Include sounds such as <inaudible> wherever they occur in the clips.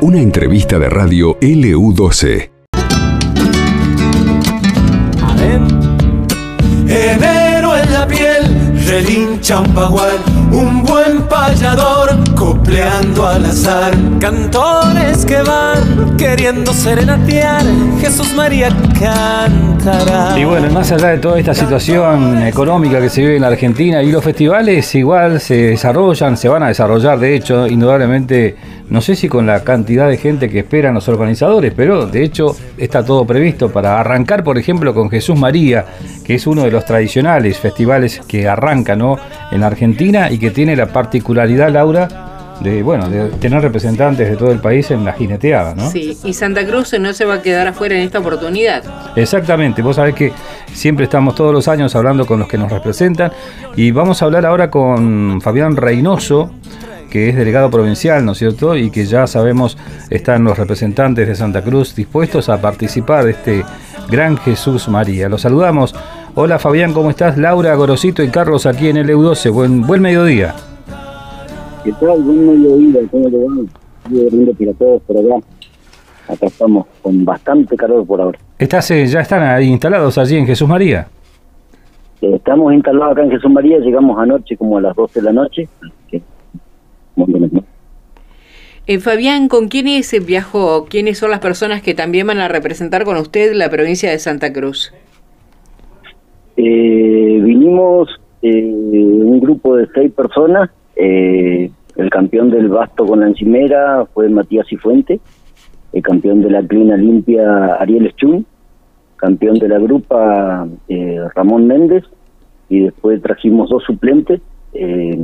Una entrevista de radio LU12. Enero en la piel, relincha un bagual, un buen payador, copleando al azar. Cantores que van queriendo serenatear, Jesús María cantará. Y bueno, más allá de toda esta situación económica que se vive en la Argentina y los festivales igual se desarrollan, se van a desarrollar, de hecho, indudablemente, no sé si con la cantidad de gente que esperan los organizadores, pero de hecho está todo previsto para arrancar, por ejemplo, con Jesús María, que es uno de los tradicionales festivales que arranca ¿no? en Argentina y que tiene la particularidad, Laura, de bueno de tener representantes de todo el país en la jineteada, ¿no? Sí, y Santa Cruz no se va a quedar afuera en esta oportunidad. Exactamente, vos sabés que siempre estamos todos los años hablando con los que nos representan y vamos a hablar ahora con Fabián Reynoso, que es delegado provincial, ¿no es cierto? Y que ya sabemos están los representantes de Santa Cruz dispuestos a participar de este gran Jesús María. Los saludamos. Hola Fabián, ¿cómo estás? Laura, Gorosito y Carlos aquí en el EU12. Buen, buen mediodía. ¿Qué tal? Buen mediodía, ¿cómo te va? Muy para todos por acá. Acá estamos con bastante calor por ahora. ¿Estás, eh, ¿Ya están ahí instalados allí en Jesús María? Eh, estamos instalados acá en Jesús María, llegamos anoche como a las 12 de la noche. Que, eh, Fabián, ¿con quiénes viajó? ¿Quiénes son las personas que también van a representar con usted la provincia de Santa Cruz? Eh, vinimos eh, un grupo de seis personas. Eh, el campeón del basto con la encimera fue Matías Cifuente. El campeón de la clina limpia Ariel Schun. Campeón de la grupa eh, Ramón Méndez. Y después trajimos dos suplentes. Eh,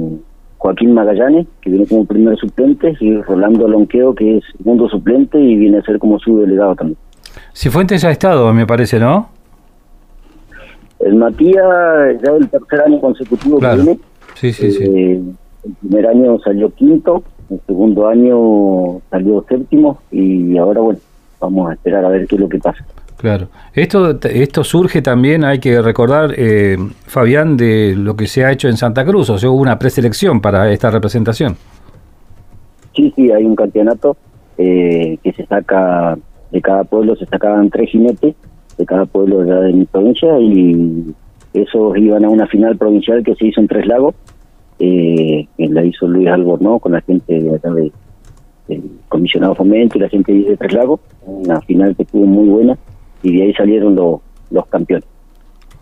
Joaquín Magallanes, que viene como primer suplente, y Rolando Lonqueo, que es segundo suplente y viene a ser como su delegado también. Cifuentes ya ha estado, me parece, ¿no? El Matías ya el tercer año consecutivo Claro. que viene. Sí, sí, sí. Eh, el primer año salió quinto, el segundo año salió séptimo y ahora, bueno, vamos a esperar a ver qué es lo que pasa. Claro. Esto, esto surge también, hay que recordar, eh, Fabián, de lo que se ha hecho en Santa Cruz, o sea, hubo una preselección para esta representación. Sí, sí, hay un campeonato eh, que se saca, de cada pueblo se sacaban tres jinetes, de cada pueblo de, de mi provincia, y esos iban a una final provincial que se hizo en Tres Lagos, eh, que la hizo Luis Albornoz con la gente de acá de, comisionado fomento y la gente de Tres Lagos, una final que estuvo muy buena, y de ahí salieron los, los campeones.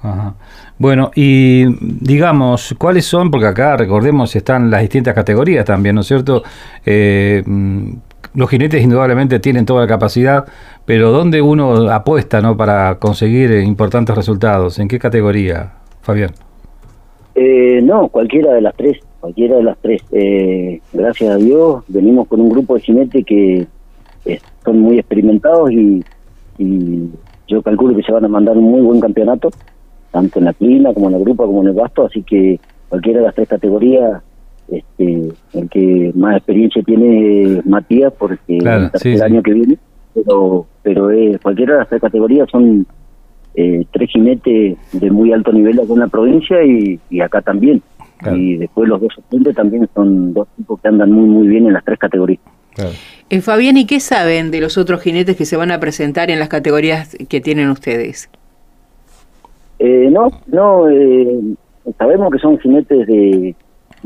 Ajá. Bueno, y digamos, ¿cuáles son? Porque acá, recordemos, están las distintas categorías también, ¿no es cierto? Eh, mm, los jinetes indudablemente tienen toda la capacidad, pero ¿dónde uno apuesta ¿no? para conseguir eh, importantes resultados? ¿En qué categoría, Fabián? Eh, no, cualquiera de las tres, cualquiera de las tres. Eh, gracias a Dios venimos con un grupo de jinetes que eh, son muy experimentados y, y yo calculo que se van a mandar un muy buen campeonato, tanto en la clina como en la grupa como en el basto, así que cualquiera de las tres categorías, este, el que más experiencia tiene es Matías, porque Claro, es el sí. año que viene, pero, pero eh, cualquiera de las tres categorías son eh, tres jinetes de muy alto nivel acá en la provincia y, y acá también. Claro. Y después los dos suplentes también son dos tipos que andan muy muy bien en las tres categorías. Eh, Fabián, ¿y qué saben de los otros jinetes que se van a presentar en las categorías que tienen ustedes? Eh, no, no, eh, sabemos que son jinetes de,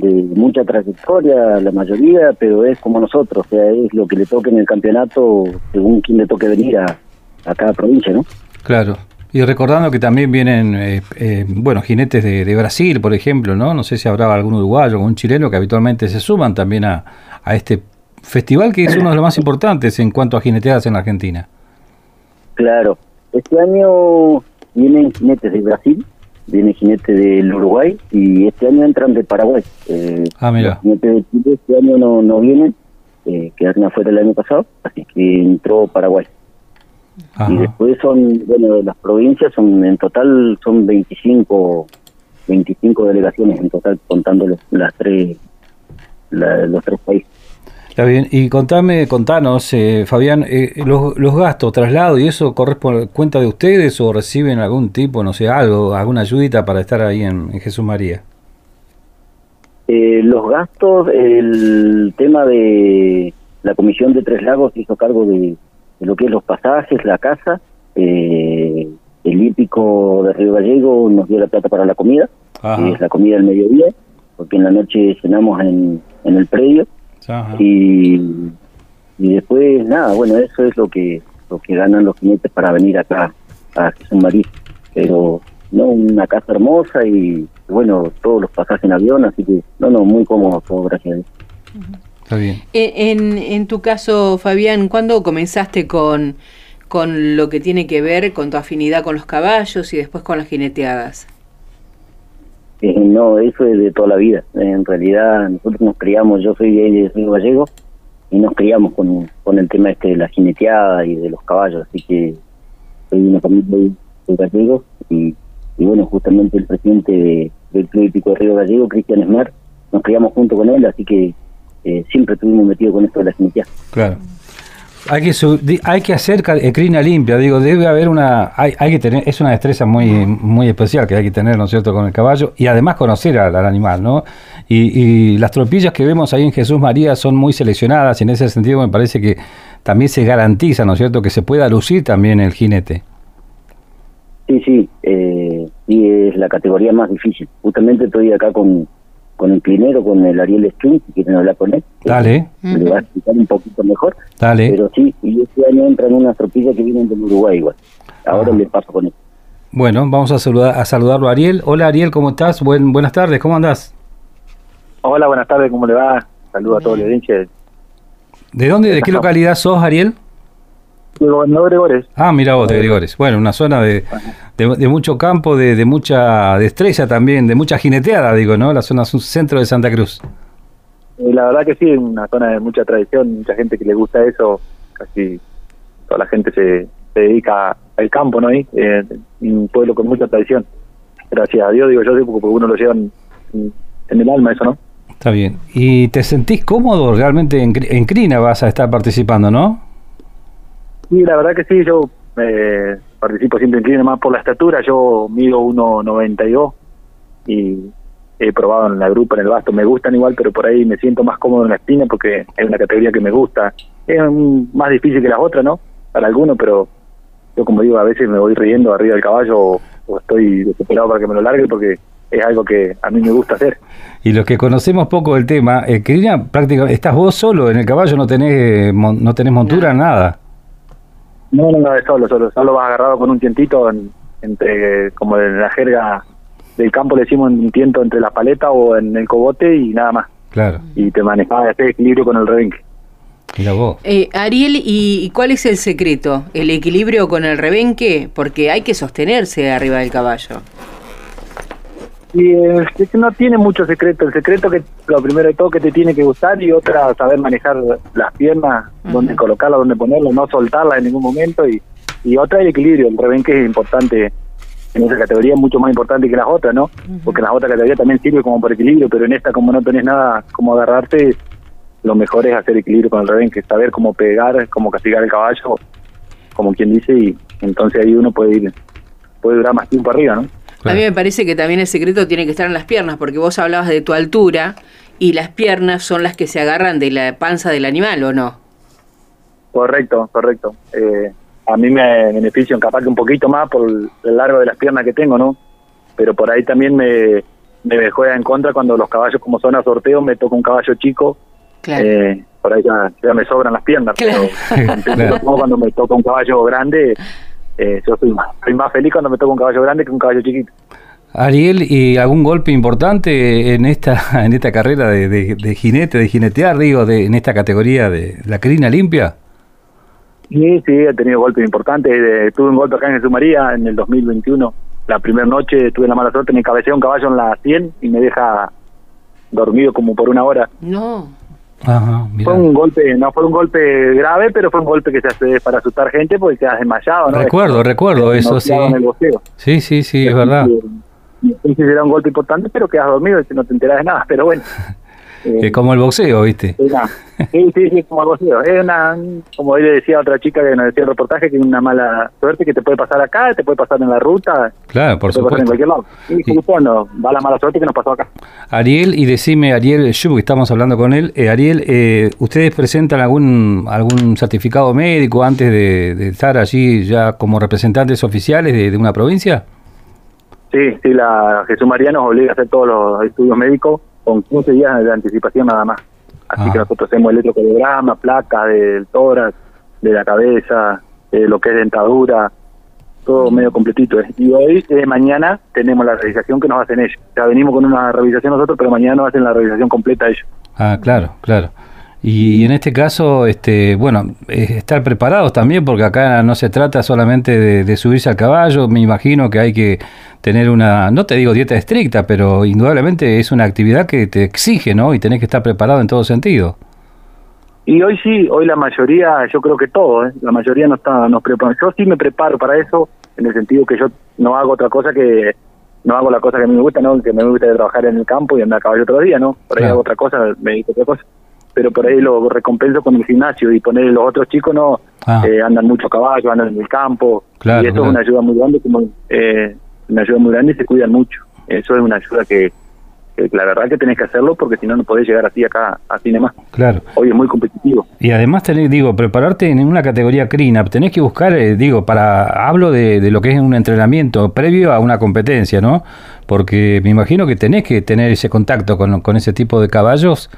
de mucha trayectoria, la mayoría, pero es como nosotros, o sea, es lo que le toque en el campeonato según quien le toque venir a, a cada provincia, ¿no? Claro. Y recordando que también vienen, eh, eh, bueno, jinetes de, de Brasil, por ejemplo, ¿no? No sé si habrá algún uruguayo o un chileno que habitualmente se suman también a, a este festival que es uno de los más importantes en cuanto a jineteadas en la Argentina. Claro, este año vienen jinetes de Brasil, viene jinete del Uruguay y este año entran de Paraguay. Eh, Ah, mira. Los jinetes de Chile este año no, no vienen, eh, quedaron afuera el año pasado, así que entró Paraguay. Ajá. Y después son, bueno, de las provincias, son en total son 25, 25 delegaciones en total, contando los, las tres, la- los tres países. Está bien. Y contame, contanos, eh, Fabián, eh, los, los gastos, traslado y eso corresponde cuenta de ustedes o reciben algún tipo, no sé, algo, alguna ayudita para estar ahí en, en Jesús María. Eh, los gastos, el tema de la Comisión de Tres Lagos hizo cargo de, lo que es los pasajes, la casa, eh, el hípico de Río Gallego nos dio la plata para la comida, que es la comida del mediodía, porque en la noche cenamos en, en el predio. Y, y después, nada, bueno, eso es lo que lo que ganan los jinetes para venir acá a Jesús María. Pero no una casa hermosa y bueno, todos los pasajes en avión, así que no, no, muy cómodo todo, gracias a Dios. Está bien. Eh, en, en tu caso, Fabián, ¿cuándo comenzaste con, con lo que tiene que ver con tu afinidad con los caballos y después con las jineteadas? Eh, no, eso es de toda la vida. En realidad nosotros nos criamos, yo soy de soy gallego y nos criamos con, con el tema este de la jineteada y de los caballos, así que soy una familia de gallegos y y bueno, justamente el presidente del Club Hípico de Río Gallego, Cristian Esmer, nos criamos junto con él, así que eh, siempre estuvimos metidos con esto de la ciencia. Claro. Hay que, hay que hacer eh, crina limpia, digo, debe haber una, hay, hay, que tener, es una destreza muy, muy especial que hay que tener, ¿no es cierto?, con el caballo y además conocer al, animal, ¿no? Y, y, las tropillas que vemos ahí en Jesús María son muy seleccionadas y en ese sentido me parece que también se garantiza, ¿no es cierto?, que se pueda lucir también el jinete. Sí, sí, eh, y es la categoría más difícil. Justamente estoy acá con, con el clinero, con el Ariel String, si quieren hablar con él. Dale. Le va a explicar un poquito mejor. Dale. Pero sí, y este año entran unas tropillas que vienen del Uruguay igual. Ahora le paso con él. Bueno, vamos a saludar a saludarlo a Ariel. Hola Ariel, ¿cómo estás? Buen, buenas tardes, ¿cómo andás? Hola, buenas tardes, ¿cómo le va? Saludos a toda la audiencia. ¿De dónde, de qué localidad sos, Ariel? De Gobernador Gregores. Ah, mira vos, de Gregores. Bueno, una zona de, de, mucho campo, de, de, mucha destreza también, de mucha jineteada, digo, ¿no? La zona centro de Santa Cruz. Eh, la verdad que sí, una zona de mucha tradición, mucha gente que le gusta eso, casi toda la gente se, dedica al campo, ¿no? Ahí, eh, un pueblo con mucha tradición. Gracias a Dios, digo yo, porque uno lo lleva en, en el alma eso, ¿no? Está bien. ¿Y te sentís cómodo realmente en, en Crina vas a estar participando, no? Sí, la verdad que sí, yo eh, participo siempre en clínica más por la estatura, yo mido 1,92 y he probado en la grupa, en el basto, me gustan igual, pero por ahí me siento más cómodo en la espina porque es una categoría que me gusta. Es más difícil que las otras, ¿no? Para algunos, pero yo como digo, a veces me voy riendo arriba del caballo o, estoy desesperado para que me lo largue porque es algo que a mí me gusta hacer. Y los que conocemos poco del tema, eh, prácticamente estás vos solo en el caballo, no tenés, no tenés montura, nada. No, no, no, es solo, solo. Solo vas agarrado con un tientito entre, como en la jerga del campo le decimos un tiento entre la paleta o en el cogote y nada más. Claro. Y te manejas este equilibrio con el rebenque. Mira vos. Eh, Ariel, ¿y cuál es el secreto? ¿El equilibrio con el rebenque? Porque hay que sostenerse arriba del caballo. Y es que no tiene mucho secreto. El secreto que lo primero de todo que te tiene que gustar y otra saber manejar las piernas, dónde colocarla, dónde ponerla, no soltarla en ningún momento y, y otra el equilibrio. El rebenque es importante en esa categoría, mucho más importante que las otras, ¿no? Porque en las otras categorías también sirve como por equilibrio, pero en esta como no tenés nada como agarrarte, lo mejor es hacer equilibrio con el rebenque, saber cómo pegar, cómo castigar el caballo, como quien dice, y entonces ahí uno puede ir, puede durar más tiempo arriba, ¿no? A mí me parece que también el secreto tiene que estar en las piernas, porque vos hablabas de tu altura y las piernas son las que se agarran de la panza del animal, ¿o no? Correcto, correcto. Eh, a mí me beneficio capaz que un poquito más por el largo de las piernas que tengo, ¿no? Pero por ahí también me, me juega en contra cuando los caballos como son a sorteo, me toca un caballo chico, eh, por ahí ya, me sobran las piernas, pero <laughs> cuando me toca un caballo grande, eh, yo soy más, soy más feliz cuando me toca un caballo grande que un caballo chiquito. Ariel, ¿y algún golpe importante en esta <laughs> en esta carrera de, de, jinete, de jinetear, digo, de, en esta categoría de la crina limpia? Sí, sí, he tenido golpes importantes. tuve un golpe acá en Jesús María en el 2021. La primera noche tuve la mala suerte, me cabeceé un caballo en la 100 y me deja dormido como por una hora. No. Fue un golpe, no fue un golpe grave, pero fue un golpe que se hace para asustar gente porque quedas desmayado, ¿no? Recuerdo, recuerdo eso, sí. Sí, sí, sí, es verdad. Sí, era un golpe importante, pero quedas dormido y no te enteras de nada, pero bueno. <laughs> es como el boxeo, ¿viste? sí, sí, sí, como el boxeo. Es una, como le decía a otra chica que nos decía el reportaje, que es una mala suerte que te puede pasar acá, te puede pasar en la ruta. Claro, por supuesto. en cualquier lado. Y justo no, va la mala suerte que nos pasó acá. Ariel, y decime, Ariel que estamos hablando con él. Eh, Ariel, eh, ¿ustedes presentan algún algún certificado médico antes de, estar allí ya como representantes oficiales de, de una provincia? Sí, sí, la Jesús María nos obliga a hacer todos los estudios médicos con 15 días de anticipación nada más. Así que ah. nosotros hacemos el electrocardiograma, placas del tórax, de la cabeza, lo que es dentadura, todo medio completito. Y hoy, eh, mañana, tenemos la realización que nos hacen ellos. Ya venimos con una revisación nosotros, pero mañana nos hacen la revisación completa ellos. Ah, claro, claro. Y, en este caso, este, bueno, estar preparados también, porque acá no se trata solamente de, subirse al caballo, me imagino que hay que tener una, no te digo dieta estricta, pero indudablemente es una actividad que te exige, ¿no? Y tenés que estar preparado en todo sentido. Y hoy sí, hoy la mayoría, yo creo que todo, ¿eh? la mayoría no está, nos prepara. Yo sí me preparo para eso, en el sentido que yo no hago otra cosa que, no hago la cosa que a mí me gusta, ¿no? Que me gusta trabajar en el campo y andar a caballo otro día, ¿no? Por ahí hago otra cosa, me dedico a otra cosa pero por ahí lo recompenso con el gimnasio y poner los otros chicos no ah. eh, andan mucho a caballo, andan en el campo y eso es una ayuda muy grande, como eh, una ayuda muy grande y se cuidan mucho. Eso es una ayuda que, la verdad que tenés que hacerlo porque si no no podés llegar así acá a más. Claro. Hoy es muy competitivo. Y además tenés, digo, prepararte en una categoría CRINAP, tenés que buscar, eh, digo, para hablo de, de, lo que es un entrenamiento previo a una competencia, ¿no? Porque me imagino que tenés que tener ese contacto con, con ese tipo de caballos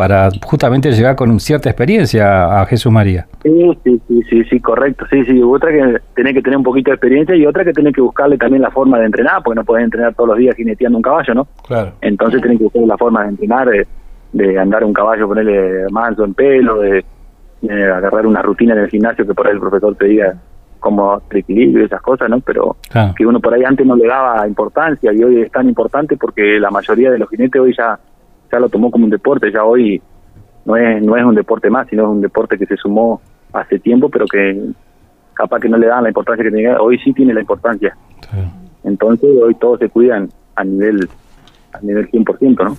para justamente llegar con cierta experiencia a Jesús María. Sí, sí, sí, sí, correcto. Sí, sí, otra que tiene que tener un poquito de experiencia y otra que tiene que buscarle también la forma de entrenar, porque no puedes entrenar todos los días jineteando un caballo, ¿no? Claro. Entonces tiene que buscar la forma de entrenar, de, andar un caballo, ponerle manso en pelo, de, agarrar una rutina en el gimnasio que por ahí el profesor te diga como equilibrio y esas cosas, ¿no? Pero que uno por ahí antes no le daba importancia y hoy es tan importante porque la mayoría de los jinetes hoy ya ya lo tomó como un deporte, ya hoy no es, no es un deporte más, sino es un deporte que se sumó hace tiempo, pero que capaz que no le dan la importancia que tenía, hoy sí tiene la importancia. Entonces hoy todos se cuidan a nivel a nivel 100%, ¿no?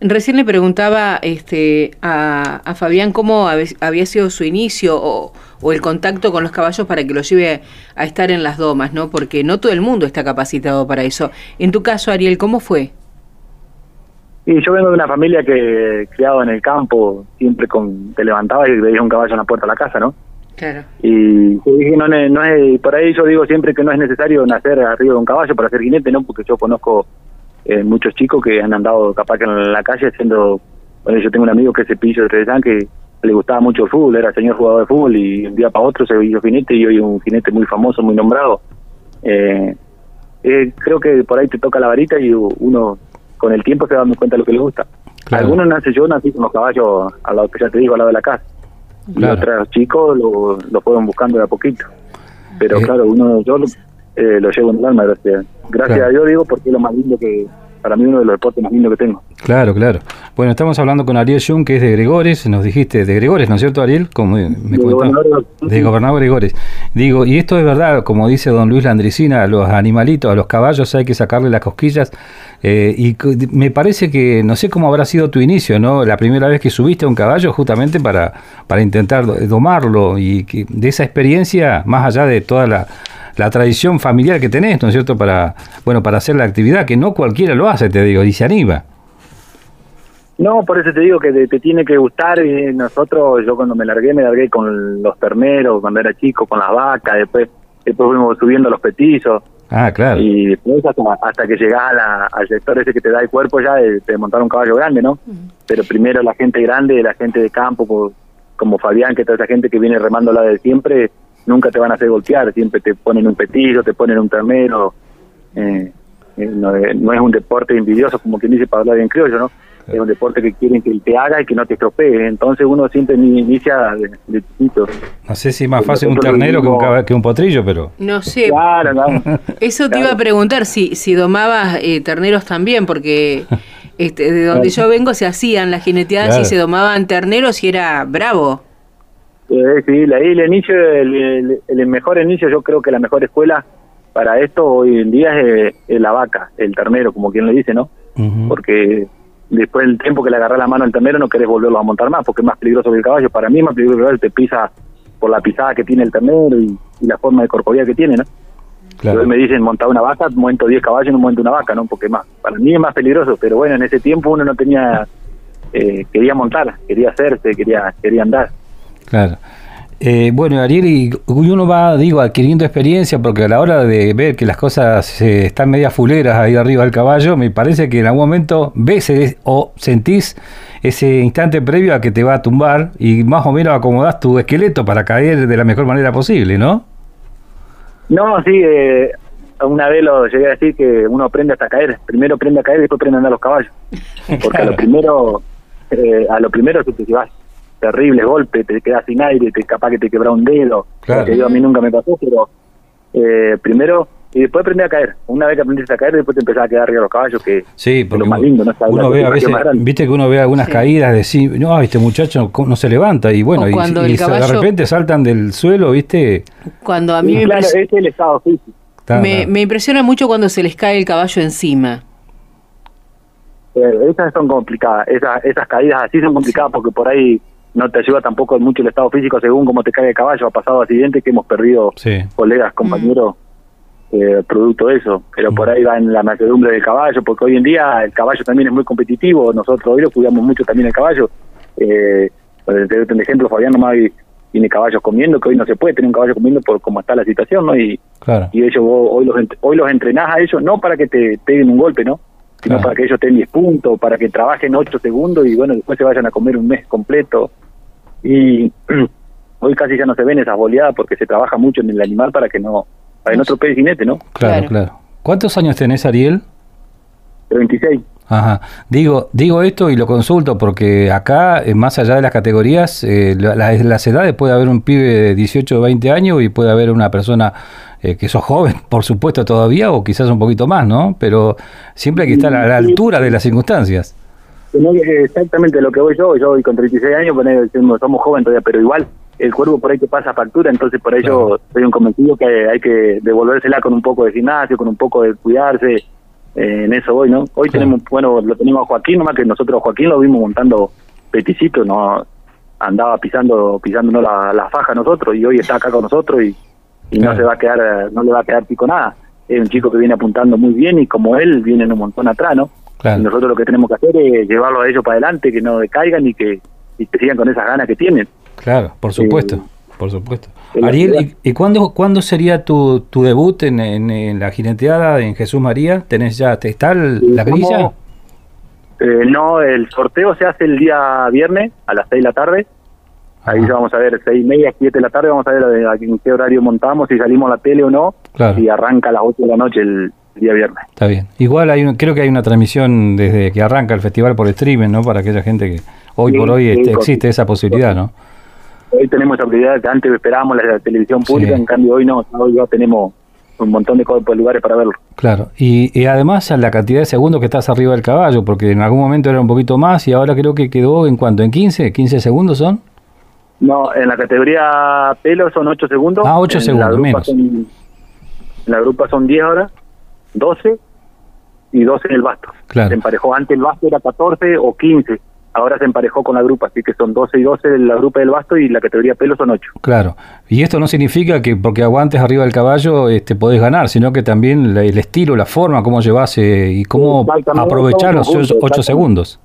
Recién le preguntaba este, a, a Fabián cómo había sido su inicio o, o, el contacto con los caballos para que los lleve a estar en las domas, ¿no? Porque no todo el mundo está capacitado para eso. En tu caso, Ariel, ¿cómo fue? Y yo vengo de una familia que criado en el campo, siempre con te levantaba y veías un caballo en la puerta de la casa, ¿no? Claro. Y dije, no, no es, por ahí yo digo siempre que no es necesario nacer arriba de un caballo para ser jinete, ¿no? Porque yo conozco eh, muchos chicos que han andado capaz que en la calle haciendo, bueno, yo tengo un amigo que es Cepillo de Trevisan que le gustaba mucho el fútbol, era señor jugador de fútbol y un día para otro se hizo jinete y hoy un jinete muy famoso, muy nombrado. Eh, eh, creo que por ahí te toca la varita y uno con el tiempo se va dando cuenta de lo que le gusta. Algunos nacen, yo nací con los caballos, al lado que ya te digo, al lado de la casa. Y otros chicos lo, lo fueron buscando de a poquito. Pero eh. claro, uno yo eh, lo llevo en el alma, gracias, gracias a Dios digo, porque es lo más lindo que, para mí uno de los deportes más lindos que tengo. Claro, claro. Bueno, estamos hablando con Ariel Jung, que es de Gregores, nos dijiste de Gregores, ¿no es cierto, Ariel? Como me, de, gobernador, de gobernador Gregores. Digo, y esto es verdad, como dice don Luis Landricina, a los animalitos, a los caballos hay que sacarle las cosquillas. Eh, y me parece que, no sé cómo habrá sido tu inicio, ¿no? La primera vez que subiste a un caballo justamente para, para intentar domarlo y que de esa experiencia, más allá de toda la la tradición familiar que tenés, ¿no es cierto?, para, bueno, para hacer la actividad, que no cualquiera lo hace, te digo, y se anima. No, por eso te digo que te, tiene que gustar. Y nosotros, yo cuando me largué, me largué con los terneros, cuando era chico, con las vacas, después después fuimos subiendo los petizos. Ah, claro. Y después hasta, que llegás al sector ese que te da el cuerpo ya de, montar un caballo grande, ¿no? Pero primero la gente grande, la gente de campo, como Fabián, que toda esa gente que viene remando la de siempre, nunca te van a hacer golpear, siempre te ponen un petillo, te ponen un ternero. Eh, eh, no, es un deporte envidioso, como quien dice, para hablar bien criollo, ¿no? Es un deporte que quieren que te haga y que no te estropee. Entonces uno siempre inicia de, chiquito. No sé si es más fácil un ternero que, un, que un potrillo, pero... No sé. Claro, <laughs> Eso te iba a preguntar, si, si domabas eh, terneros también, porque este, de donde yo vengo se hacían las jineteadas y se domaban terneros y era bravo. Eh, sí, ahí el inicio, el, mejor inicio, yo creo que la mejor escuela para esto hoy en día es, la vaca, el ternero, como quien le dice, ¿no? Porque después del tiempo que le agarrás la mano al ternero no querés volverlo a montar más porque es más peligroso que el caballo. Para mí es más peligroso que el caballo, te pisa por la pisada que tiene el ternero y, y la forma de corporear que tiene, ¿no? Claro. Hoy me dicen montar una vaca, monto 10 caballos, no monto una vaca, ¿no? Porque más, para mí es más peligroso, pero bueno, en ese tiempo uno no tenía, eh, quería montar, quería hacerse, quería, quería andar. Claro. Eh, bueno, Ariel, y uno va, digo, adquiriendo experiencia porque a la hora de ver que las cosas eh, están medias fuleras ahí arriba del caballo, me parece que en algún momento ves o sentís ese instante previo a que te va a tumbar y más o menos acomodás tu esqueleto para caer de la mejor manera posible, ¿no? No, sí, eh, una vez lo llegué a decir que uno aprende hasta caer. Primero aprende a caer y después aprende a andar los caballos. Porque a lo primero, eh, a lo primero te llevas terribles golpes, te quedas sin aire, te capaz que te quebra un dedo. Claro. Que yo a mí nunca me pasó, pero eh, primero y después aprendí a caer. Una vez que aprendiste a caer, después te empezás a quedar arriba de los caballos, que Sí, es porque lo más lindo, ¿no? Uno la ve a veces, viste que uno ve algunas Sí. caídas de sí, no, este muchacho no se levanta y bueno, y, cuando y el se- de caballo- repente saltan del suelo, viste. Cuando a mí me, claro, impres- ese es el estado físico. Está- me, me impresiona mucho cuando se les cae el caballo encima. Eh, esas son complicadas, esas, esas caídas así son complicadas porque por ahí no te ayuda tampoco mucho el estado físico según cómo te cae el caballo. Ha pasado accidentes que hemos perdido Sí. colegas, compañeros, eh, producto de eso. Pero por Mm. ahí va en la mansedumbre del caballo, porque hoy en día el caballo también es muy competitivo. Nosotros hoy lo cuidamos mucho también el caballo. Eh, por ejemplo, Fabián nomás tiene caballos comiendo, que hoy no se puede tener un caballo comiendo por cómo está la situación, ¿no? Y, Claro. y ellos vos hoy los hoy los entrenás a ellos no para que te peguen un golpe no sino Claro. para que ellos tengan 10 puntos para que trabajen 8 segundos y bueno después se vayan a comer un mes completo y <clears throat> hoy casi ya no se ven esas boleadas porque se trabaja mucho en el animal para que no para que no tropee el jinete no Claro, Claro. claro. ¿Cuántos años tenés, Ariel? de 26 Ajá. Digo, digo esto y lo consulto porque acá, eh, más allá de las categorías, eh, la- la- las edades puede haber un pibe de 18 o 20 años y puede haber una persona eh, que sos joven, <laughs> por supuesto, todavía, o quizás un poquito más, ¿no? Pero siempre hay que estar a la altura de las circunstancias. Que- exactamente lo que voy yo yo voy con 36 años poner decimos, somos jóvenes todavía pero igual el cuerpo por ahí te pasa factura entonces por ello Claro. soy un convencido que hay que devolvérsela con un poco de gimnasio con un poco de cuidarse eh, en eso hoy no hoy Claro. tenemos bueno lo tenemos a Joaquín nomás que nosotros a Joaquín lo vimos montando peticito no andaba pisando pisándonos la, la faja nosotros y hoy está acá con nosotros y, y Claro. no se va a quedar eh, no le va a quedar pico nada es un chico que viene apuntando muy bien y como él vienen un montón atrás no Claro. y nosotros lo que tenemos que hacer es llevarlo a ellos para adelante, que no decaigan y que, y que sigan con esas ganas que tienen. Claro, por supuesto, por supuesto. Ariel. ¿y, y cuándo, cuándo sería tu, tu debut en, en- en la jineteada en Jesús María? ¿Tenés ya, te está el- la grilla? Eh, no, el sorteo se hace el día viernes a las 6 de la tarde. Ahí ya vamos a ver, seis y media, 7 de la tarde, vamos a ver en qué horario montamos, si salimos a la tele o no. Claro. Y arranca a las 8 de la noche el, el día viernes. Está bien. Igual hay un- creo que hay una transmisión desde que arranca el festival por streaming, ¿no? Para aquella gente que hoy Sí, por hoy sí, este, existe esa posibilidad, ¿no? Hoy tenemos esa prioridad que antes esperábamos la televisión pública, Sí. en cambio hoy no, hoy ya tenemos un montón de co- lugares para verlo. Claro. Y, y además la cantidad de segundos que estás arriba del caballo, porque en algún momento era un poquito más y ahora creo que quedó en cuanto, en 15, 15 segundos son. No, en la categoría pelo son 8 segundos. Ah, ocho En la segundos, grupa menos. son- en la grupa son 10 ahora, 12 y 12 en el basto. Claro. Se emparejó antes el basto era 14 o 15. Ahora se emparejó con la grupa, así que son 12 y 12 en la grupa del basto y la categoría pelo son 8. Claro. Y esto no significa que porque aguantes arriba del caballo este, podés ganar, sino que también el estilo, la forma, cómo llevas eh, y cómo aprovechar los conjunto, 8 exactamente. segundos.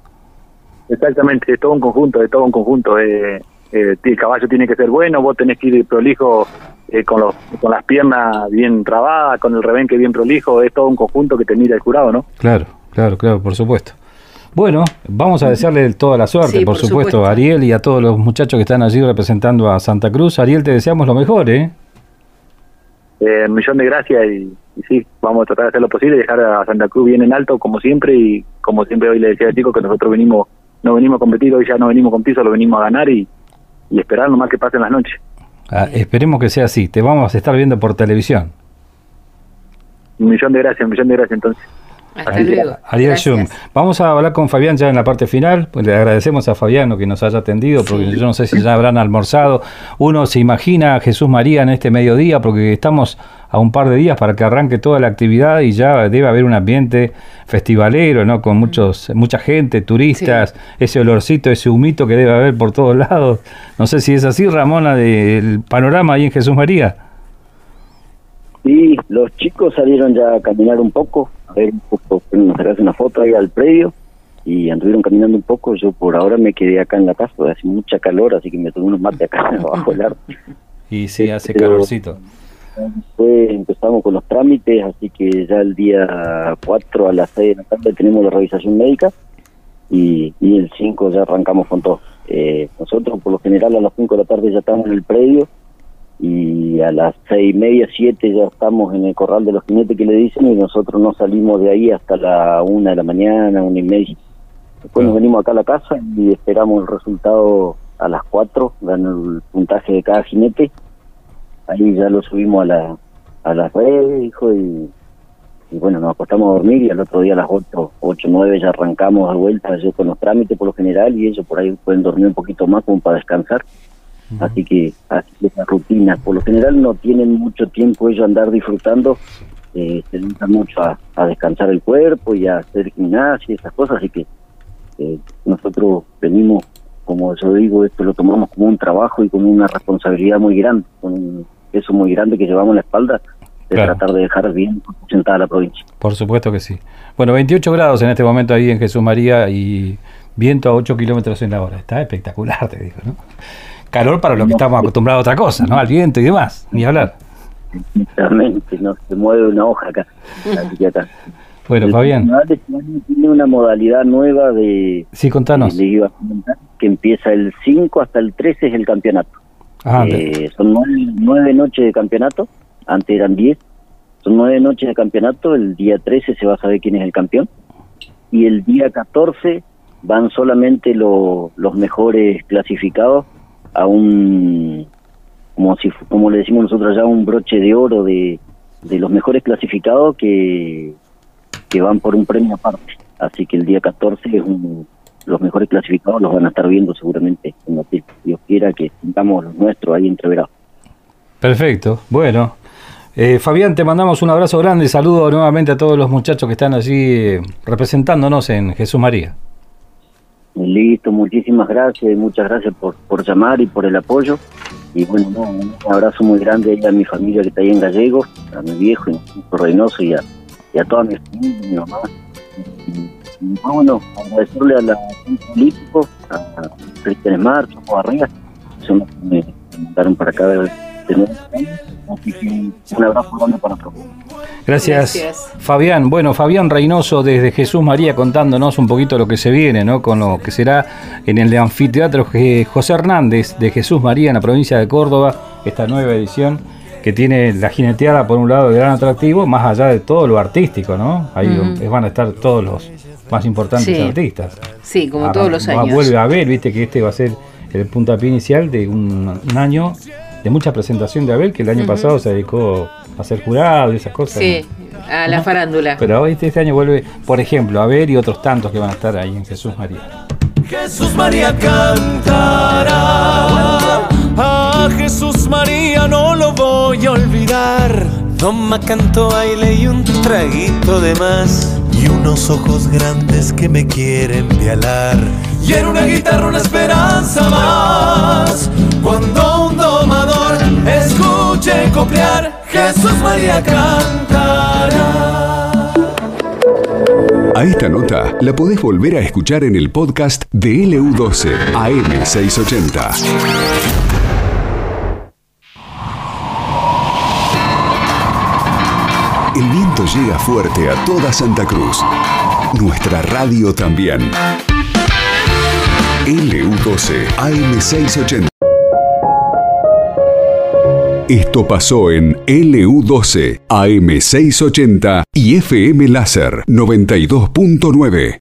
Exactamente, es todo un conjunto, es todo un conjunto. Eh, eh, el caballo tiene que ser bueno, vos tenés que ir prolijo eh, con, los, con las piernas bien trabadas, con el rebenque bien prolijo, es todo un conjunto que te mira el jurado, ¿no? Claro, claro, claro, por supuesto. Bueno, vamos a desearle toda la suerte, Sí, por, por supuesto, supuesto. a Ariel y a todos los muchachos que están allí representando a Santa Cruz. Ariel, te deseamos lo mejor, ¿eh? Eh, un millón de gracias y, y sí, vamos a tratar de hacer lo posible, dejar a Santa Cruz bien en alto como siempre y como siempre hoy le decía al chico que nosotros venimos, no venimos a competir, hoy ya no venimos con piso, lo venimos a ganar y, y esperar nomás que pasen las noches. Ah, esperemos que sea así. Te vamos a estar viendo por televisión. Un millón de gracias, un millón de gracias entonces. Hasta luego. Ariel. Vamos a hablar con Fabián ya en la parte final. Pues le agradecemos a Fabián que nos haya atendido, porque yo no sé si ya habrán almorzado. Uno se imagina a Jesús María en este mediodía, porque estamos a un par de días para que arranque toda la actividad y ya debe haber un ambiente festivalero, ¿no? Con muchos, mucha gente, turistas, ese olorcito, ese humito que debe haber por todos lados. No sé si es así, Ramona, del panorama ahí en Jesús María. Sí, los chicos salieron ya a caminar un poco, a ver un poco, sacarse una foto ahí al predio y anduvieron caminando un poco. Yo por ahora me quedé acá en la casa, porque hace mucha calor, así que me tomé unos mates acá <laughs> abajo del árbol. Y sí, hace Pero- calorcito. Después empezamos con los trámites, así que ya el día 4 a las 6 de la tarde tenemos la revisación médica y, y el 5 ya arrancamos con todo. Eh, nosotros por lo general a las 5 de la tarde ya estamos en el predio y a las seis y media, 7 ya estamos en el corral de los jinetes que le dicen y nosotros no salimos de ahí hasta la 1 de la mañana, una y media. Después nos venimos acá a la casa y esperamos el resultado a las 4, dan el puntaje de cada jinete ahí ya lo subimos a la a las redes, hijo, y, y bueno, nos acostamos a dormir y al otro día a las 8, 8 9 ya arrancamos de vuelta, yo con los trámites por lo general y ellos por ahí pueden dormir un poquito más como para descansar. Así que así que esa rutina, por lo general no tienen mucho tiempo ellos andar disfrutando, eh, se dedican mucho a, a descansar el cuerpo y a hacer gimnasia y esas cosas, así que eh, nosotros venimos, como yo digo, esto lo tomamos como un trabajo y como una responsabilidad muy grande, con un peso muy grande que llevamos en la espalda de Claro. tratar de dejar bien sentada la provincia. Por supuesto que sí. Bueno, 28 grados en este momento ahí en Jesús María y viento a 8 kilómetros en la hora. Está espectacular, te digo, ¿no? Calor para lo que estamos acostumbrados a otra cosa, ¿no? Al viento y demás, ni hablar. Realmente, no se mueve una hoja acá. Así que acá. Bueno, El Fabián, tiene una modalidad nueva de, sí, contanos. que empieza el 5 hasta el 13 es el campeonato. Ah, Eh, son nueve, nueve noches de campeonato, antes eran 10. Son nueve noches de campeonato, el día 13 se va a saber quién es el campeón. Y el día 14 van solamente lo- los mejores clasificados a un, como, si, como le decimos nosotros allá, un broche de oro de, de los mejores clasificados que, que van por un premio aparte. Así que el día 14 es un, los mejores clasificados los van a estar viendo seguramente en la tele. Dios quiera que tengamos los nuestros ahí entreverados. Perfecto, bueno. Eh, Fabián, te mandamos un abrazo grande y saludo nuevamente a todos los muchachos que están allí eh, representándonos en Jesús María. Listo, muchísimas gracias muchas gracias por, por llamar y por el apoyo. Y bueno, no, un abrazo muy grande a mi familia que está ahí en Gallegos, a mi viejo, y a Reynoso y a, y a toda mi familia, mi mamá. Y, bueno, agradecerle a la gente político, a Cristian Smart, a Barriga, son los que me mandaron para acá de, que un abrazo grande para todos. Gracias, Gracias. Fabián. Bueno, Fabián Reynoso desde Jesús María contándonos un poquito lo que se viene, ¿no? Con lo que será en el anfiteatro José Hernández de Jesús María en la provincia de Córdoba, esta nueva edición que tiene la jineteada por un lado de gran atractivo, más allá de todo lo artístico, ¿no? Ahí van a estar todos los más importantes Sí. artistas. Sí, como todos los años. Vuelve a ver, viste que este va a ser el puntapié inicial de un, un año de mucha presentación de Abel, que el año pasado se dedicó a ser jurado y esas cosas. Sí, a la farándula. Pero este, este año vuelve, por ejemplo, a ver y otros tantos que van a estar ahí en Jesús María. Jesús María cantará. A Jesús María no lo voy a olvidar. Toma canto, baile y un traguito de más. Y unos ojos grandes que me quieren vialar. Y en una guitarra una esperanza más. Cuando un domador escuche copiar, Jesús María cantará. A esta nota la podés volver a escuchar en el podcast de LU12 AM680. Viento llega fuerte a toda Santa Cruz. Nuestra radio también. LU12 AM680. Esto pasó en LU12 AM680 y FM Láser 92.9.